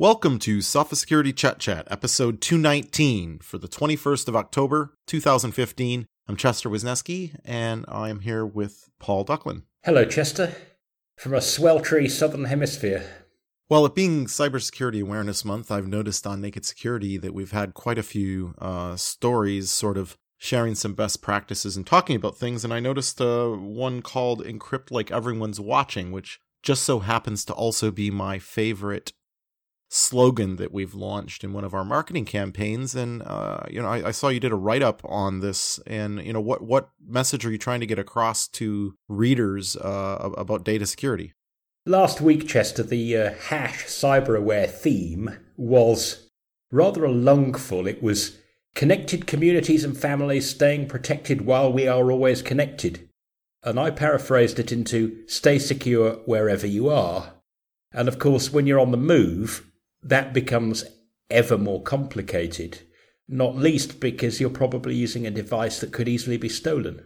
Welcome to Sophos Security Chet Chat, episode 219 for the 21st of October, 2015. I'm Chester Wisniewski, and I'm here with Paul Ducklin. Hello, Chester, from a sweltry southern hemisphere. Well, it being Cybersecurity Awareness Month, I've noticed on Naked Security that we've had quite a few uh, stories sort of sharing some best practices and talking about things. And I noticed uh, one called Encrypt Like Everyone's Watching, which just so happens to also be my favorite slogan that we've launched in one of our marketing campaigns. And uh, you know, I, I, saw you did a write up on this, and you know, what what message are you trying to get across to readers uh, about data security? Last week, Chester, the uh, hash cyberaware theme was rather a lungful. It was connected communities and families staying protected while we are always connected. And I paraphrased it into stay secure wherever you are. And of course, when you're on the move, that becomes ever more complicated, not least because you're probably using a device that could easily be stolen.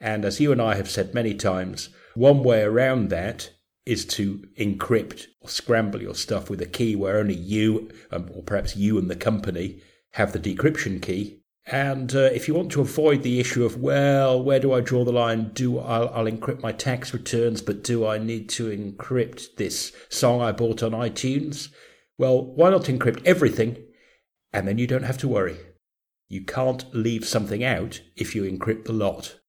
And as you and I have said many times, one way around that is to encrypt or scramble your stuff with a key where only you, um, or perhaps you and the company, have the decryption key. And uh, if you want to avoid the issue of, well, where do I draw the line? Do I'll, I'll encrypt my tax returns, but do I need to encrypt this song I bought on iTunes? Well, why not encrypt everything and then you don't have to worry? You can't leave something out if you encrypt the lot.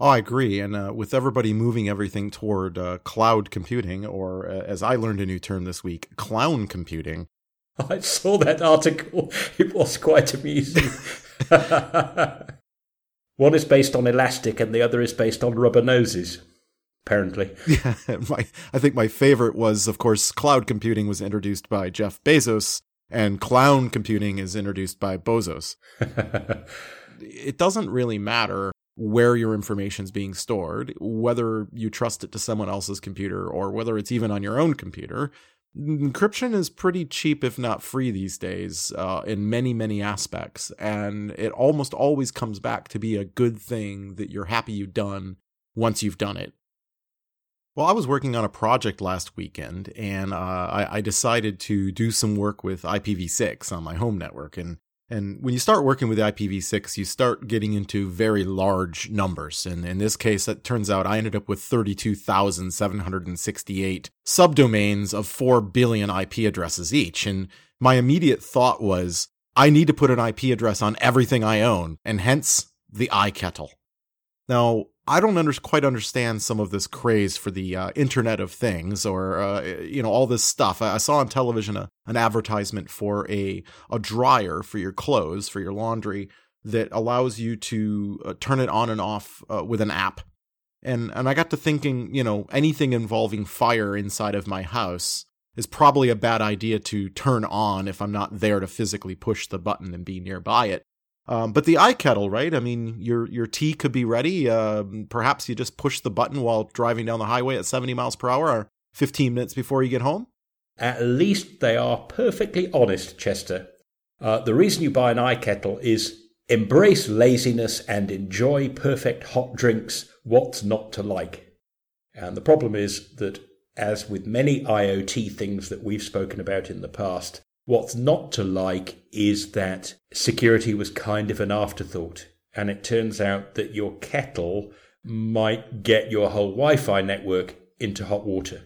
Oh, I agree. And uh, with everybody moving everything toward uh, cloud computing, or uh, as I learned a new term this week, clown computing. I saw that article. It was quite amusing. One is based on elastic and the other is based on rubber noses apparently. Yeah, my I think my favorite was, of course, cloud computing was introduced by Jeff Bezos, and clown computing is introduced by Bozos. it doesn't really matter where your information is being stored, whether you trust it to someone else's computer or whether it's even on your own computer. Encryption is pretty cheap, if not free, these days uh, in many, many aspects. And it almost always comes back to be a good thing that you're happy you've done once you've done it. Well, I was working on a project last weekend, and uh, I, I, decided to do some work with IPv6 on my home network. And and when you start working with IPv6, you start getting into very large numbers. And in this case, it turns out I ended up with 32,768 subdomains of 4 billion IP addresses each. And my immediate thought was, I need to put an IP address on everything I own, and hence the iKettle. Now, I don't under, quite understand some of this craze for the uh, Internet of Things or uh, you know all this stuff. I, I saw on television a, an advertisement for a a dryer for your clothes for your laundry that allows you to uh, turn it on and off uh, with an app. And and I got to thinking, you know, anything involving fire inside of my house is probably a bad idea to turn on if I'm not there to physically push the button and be nearby it. Um, but the iKettle, right? I mean, your your tea could be ready. Uh, perhaps you just push the button while driving down the highway at 70 miles per hour, or 15 minutes before you get home. At least they are perfectly honest, Chester. Uh, the reason you buy an iKettle is embrace laziness and enjoy perfect hot drinks. What's not to like? And the problem is that, as with many IoT things that we've spoken about in the past, What's not to like is that security was kind of an afterthought. And it turns out that your kettle might get your whole Wi Fi network into hot water.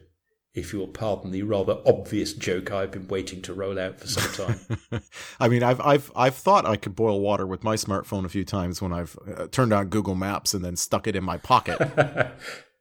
If you'll pardon the rather obvious joke I've been waiting to roll out for some time. I mean, I've I've I've thought I could boil water with my smartphone a few times when I've uh, turned on Google Maps and then stuck it in my pocket.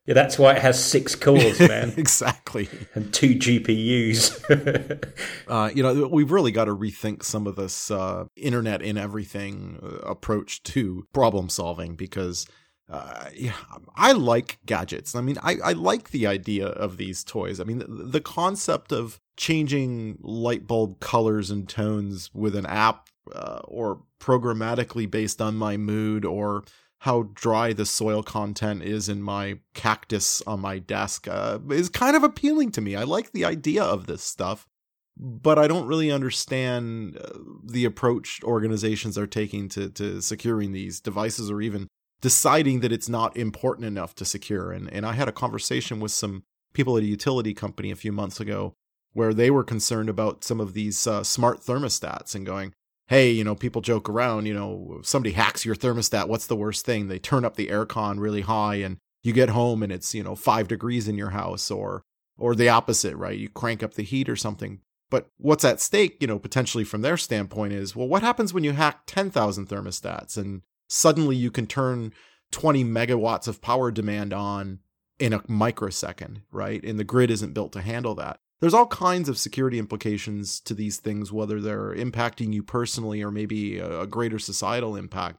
Yeah, that's why it has six cores, man. exactly. And two GPUs. uh, you know, we've really got to rethink some of this uh, internet in everything uh, approach to problem solving because. Uh, yeah, I like gadgets. I mean, I, I like the idea of these toys. I mean, the, the concept of changing light bulb colors and tones with an app uh, or programmatically based on my mood or how dry the soil content is in my cactus on my desk uh, is kind of appealing to me. I like the idea of this stuff, but I don't really understand uh, the approach organizations are taking to to securing these devices or even deciding that it's not important enough to secure. And and I had a conversation with some people at a utility company a few months ago where they were concerned about some of these uh, smart thermostats and going, hey, you know, people joke around, you know, somebody hacks your thermostat, what's the worst thing? They turn up the aircon really high and you get home and it's, you know, 5 degrees in your house or or the opposite, right? You crank up the heat or something. But what's at stake, you know, potentially from their standpoint is, well, what happens when you hack 10,000 thermostats and suddenly you can turn 20 megawatts of power demand on in a microsecond, right? And the grid isn't built to handle that. There's all kinds of security implications to these things, whether they're impacting you personally or maybe a greater societal impact.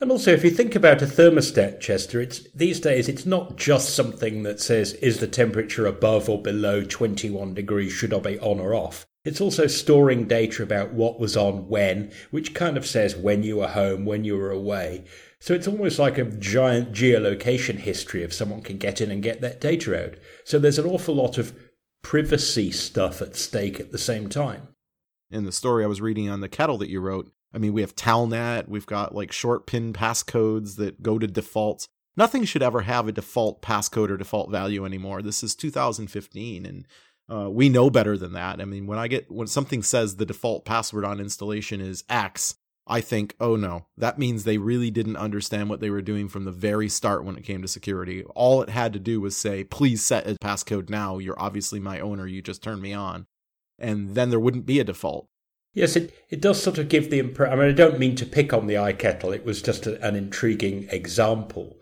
And also, if you think about a thermostat, Chester, it's these days it's not just something that says is the temperature above or below 21 degrees, should I be on or off. It's also storing data about what was on when, which kind of says when you were home, when you were away. So it's almost like a giant geolocation history if someone can get in and get that data out. So there's an awful lot of privacy stuff at stake at the same time. In the story I was reading on the kettle that you wrote, I mean, we have Telnet, we've got like short pin passcodes that go to defaults. Nothing should ever have a default passcode or default value anymore. This is 2015 and uh, we know better than that. I mean, when I get when something says the default password on installation is X, I think, oh no, that means they really didn't understand what they were doing from the very start when it came to security. All it had to do was say, please set a passcode now. You're obviously my owner. You just turned me on. And then there wouldn't be a default. Yes, it, it does sort of give the impression. I mean, I don't mean to pick on the iKettle. It was just a, an intriguing example.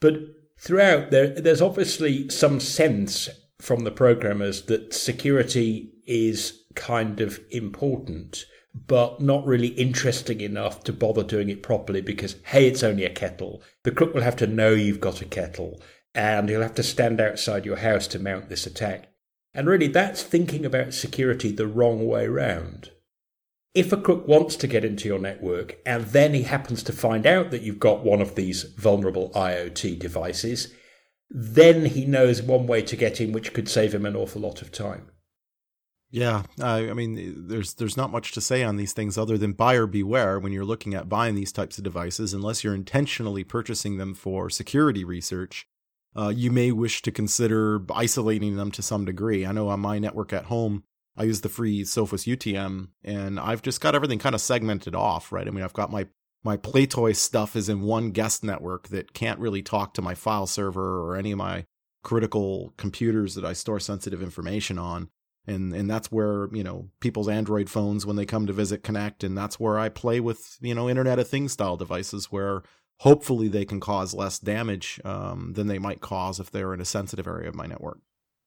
But throughout, there, there's obviously some sense from the programmers that security is kind of important, but not really interesting enough to bother doing it properly because, hey, it's only a kettle. The crook will have to know you've got a kettle, and he'll have to stand outside your house to mount this attack. And really, that's thinking about security the wrong way round. If a crook wants to get into your network and then he happens to find out that you've got one of these vulnerable IoT devices, then he knows one way to get in which could save him an awful lot of time. Yeah, I mean, there's there's not much to say on these things other than buyer beware when you're looking at buying these types of devices. Unless you're intentionally purchasing them for security research, uh, you may wish to consider isolating them to some degree. I know on my network at home, I use the free Sophos UTM, and I've just got everything kind of segmented off, right? I mean, I've got my my PlayToy stuff is in one guest network that can't really talk to my file server or any of my critical computers that I store sensitive information on. And and that's where, you know, people's Android phones when they come to visit connect and that's where I play with, you know, Internet of Things style devices where hopefully they can cause less damage um, than they might cause if they're in a sensitive area of my network.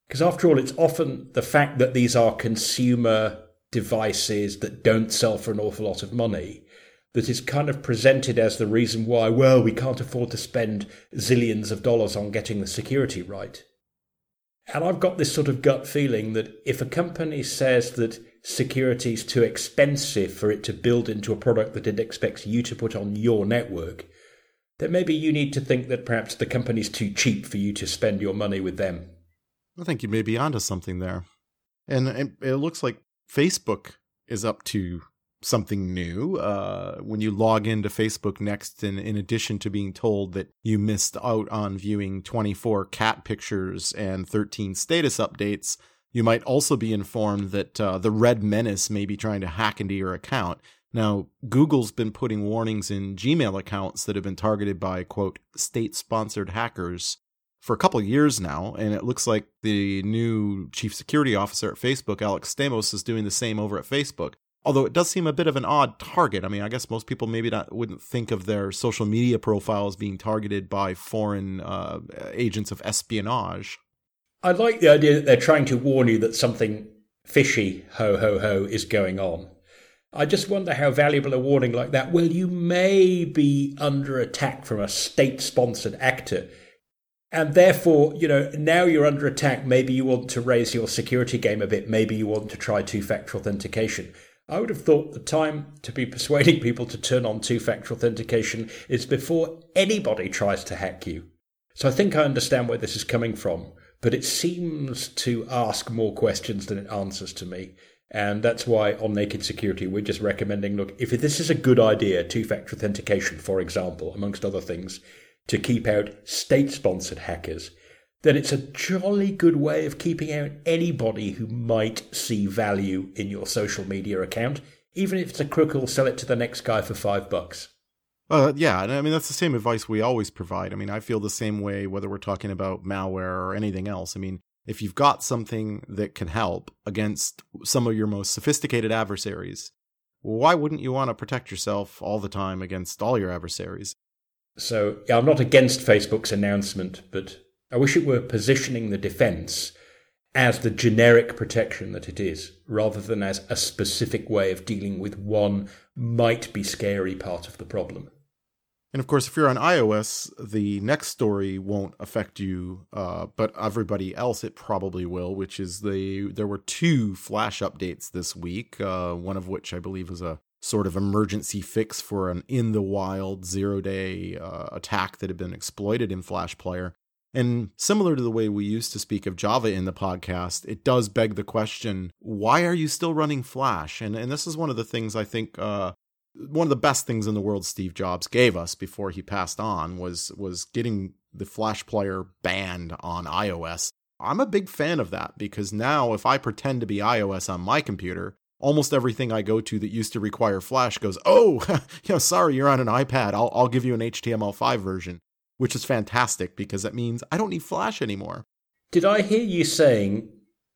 Because after all, it's often the fact that these are consumer devices that don't sell for an awful lot of money that is kind of presented as the reason why, well, we can't afford to spend zillions of dollars on getting the security right. And I've got this sort of gut feeling that if a company says that security is too expensive for it to build into a product that it expects you to put on your network, then maybe you need to think that perhaps the company's too cheap for you to spend your money with them. I think you may be onto something there. And it looks like Facebook is up to something new. Uh, when you log into Facebook Next, and in addition to being told that you missed out on viewing 24 cat pictures and 13 status updates, you might also be informed that uh, the Red Menace may be trying to hack into your account. Now, Google's been putting warnings in Gmail accounts that have been targeted by, quote, state sponsored hackers for a couple years now, and it looks like the new chief security officer at Facebook, Alex Stamos, is doing the same over at Facebook. Although it does seem a bit of an odd target. I mean, I guess most people maybe not wouldn't think of their social media profiles being targeted by foreign uh, agents of espionage. I like the idea that they're trying to warn you that something fishy, ho ho ho, is going on. I just wonder how valuable a warning like that. Well, you may be under attack from a state sponsored actor. And therefore, you know, now you're under attack. Maybe you want to raise your security game a bit. Maybe you want to try two factor authentication. I would have thought the time to be persuading people to turn on two factor authentication is before anybody tries to hack you. So I think I understand where this is coming from, but it seems to ask more questions than it answers to me. And that's why on Naked Security, we're just recommending look, if this is a good idea, two factor authentication, for example, amongst other things, to keep out state sponsored hackers, then it's a jolly good way of keeping out anybody who might see value in your social media account, even if it's a crook who'll sell it to the next guy for five bucks. Uh, yeah, and I mean that's the same advice we always provide. I mean, I feel the same way whether we're talking about malware or anything else. I mean, if you've got something that can help against some of your most sophisticated adversaries, why wouldn't you want to protect yourself all the time against all your adversaries? So, yeah, I'm not against Facebook's announcement, but I wish it were positioning the defense as the generic protection that it is, rather than as a specific way of dealing with one might be scary part of the problem. And of course, if you're on iOS, the next story won't affect you, uh, but everybody else it probably will. Which is the there were two Flash updates this week, uh, one of which I believe was a sort of emergency fix for an in the wild zero day uh, attack that had been exploited in Flash Player. And similar to the way we used to speak of Java in the podcast, it does beg the question why are you still running Flash? And, and this is one of the things I think. Uh, one of the best things in the world Steve Jobs gave us before he passed on was was getting the Flash player banned on iOS. I'm a big fan of that because now if I pretend to be iOS on my computer, almost everything I go to that used to require Flash goes, "Oh, you know, sorry, you're on an iPad. I'll I'll give you an HTML5 version." Which is fantastic because that means I don't need Flash anymore. Did I hear you saying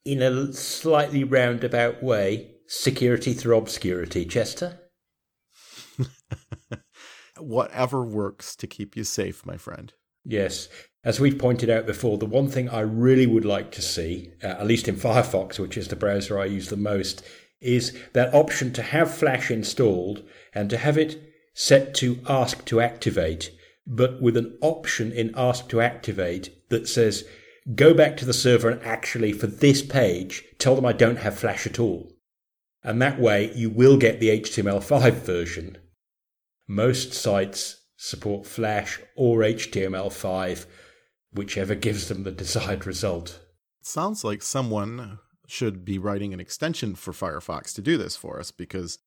in a slightly roundabout way, security through obscurity, Chester? Whatever works to keep you safe, my friend. Yes. As we've pointed out before, the one thing I really would like to see, uh, at least in Firefox, which is the browser I use the most, is that option to have Flash installed and to have it set to ask to activate, but with an option in ask to activate that says, go back to the server and actually for this page, tell them I don't have Flash at all. And that way you will get the HTML5 version. Most sites support Flash or HTML5, whichever gives them the desired result. Sounds like someone should be writing an extension for Firefox to do this for us because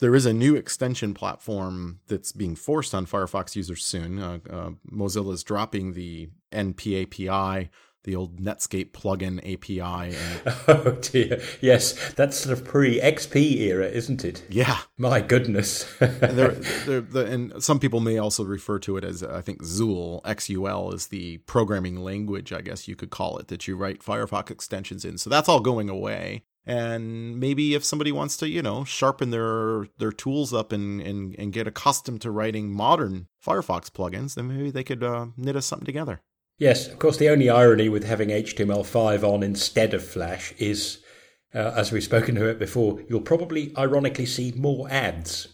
there is a new extension platform that's being forced on Firefox users soon. Uh, uh, Mozilla is dropping the NPAPI, the old Netscape plugin API. Oh dear, yes, that's sort of pre-XP era, isn't it? Yeah, my goodness. and, they're, they're, they're, and some people may also refer to it as I think Xul, XUL is the programming language, I guess you could call it, that you write Firefox extensions in. So that's all going away. And maybe if somebody wants to, you know, sharpen their their tools up and and, and get accustomed to writing modern Firefox plugins, then maybe they could uh, knit us something together. Yes, of course, the only irony with having HTML5 on instead of Flash is, uh, as we've spoken to it before, you'll probably ironically see more ads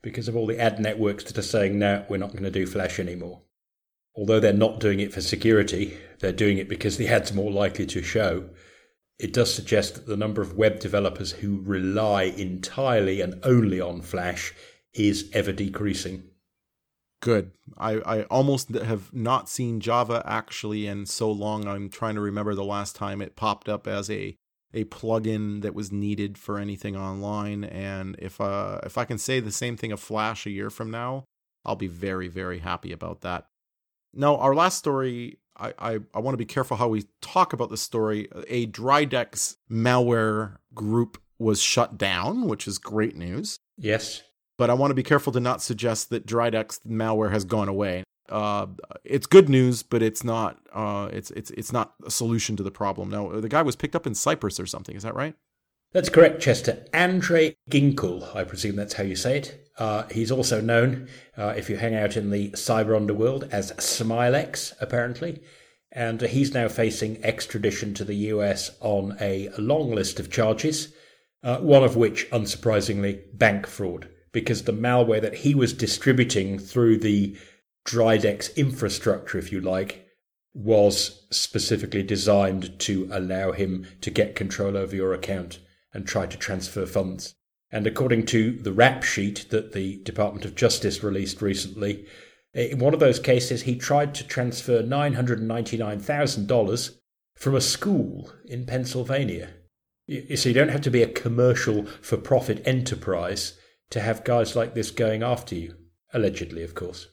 because of all the ad networks that are saying, no, we're not going to do Flash anymore. Although they're not doing it for security, they're doing it because the ads are more likely to show. It does suggest that the number of web developers who rely entirely and only on Flash is ever decreasing good. I, I almost have not seen Java actually in so long. I'm trying to remember the last time it popped up as a a plugin that was needed for anything online. And if uh if I can say the same thing of Flash a year from now, I'll be very very happy about that. Now our last story. I, I, I want to be careful how we talk about this story. A Dridex malware group was shut down, which is great news. Yes but I want to be careful to not suggest that Dridex malware has gone away. Uh, it's good news, but it's not. Uh, it's it's it's not a solution to the problem. Now, the guy was picked up in Cyprus or something. Is that right? That's correct, Chester. Andrey Ghinkul, I presume that's how you say it. Uh, he's also known, uh, if you hang out in the cyber underworld, as Smilex, apparently. And he's now facing extradition to the US on a long list of charges, uh, one of which, unsurprisingly, bank fraud because the malware that he was distributing through the Dridex infrastructure, if you like, was specifically designed to allow him to get control over your account and tried to transfer funds. And according to the rap sheet that the Department of Justice released recently, in one of those cases, he tried to transfer $999,000 from a school in Pennsylvania. So you don't have to be a commercial for profit enterprise to have guys like this going after you, allegedly, of course.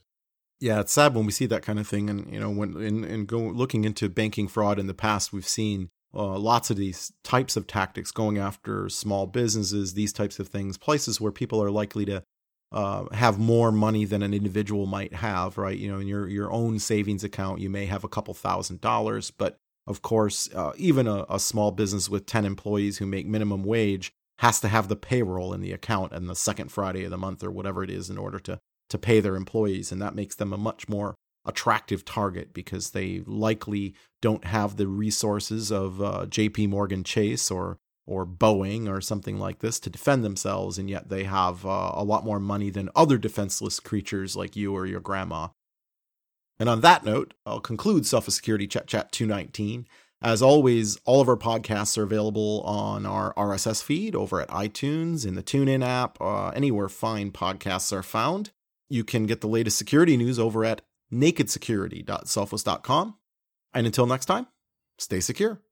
Yeah, it's sad when we see that kind of thing, and you know, when in, in go looking into banking fraud in the past, we've seen uh, lots of these types of tactics going after small businesses, these types of things, places where people are likely to uh, have more money than an individual might have, right? You know, in your your own savings account, you may have a couple thousand dollars, but of course, uh, even a, a small business with ten employees who make minimum wage has to have the payroll in the account and the second Friday of the month or whatever it is in order to to pay their employees, and that makes them a much more attractive target because they likely don't have the resources of uh, J.P. Morgan Chase or or Boeing or something like this to defend themselves, and yet they have uh, a lot more money than other defenseless creatures like you or your grandma. And on that note, I'll conclude Sophos Security Chet Chat 219. As always, all of our podcasts are available on our RSS feed over at iTunes, in the TuneIn app, uh, anywhere fine podcasts are found. You can get the latest security news over at nakedsecurity.sophos.com. And until next time, stay secure.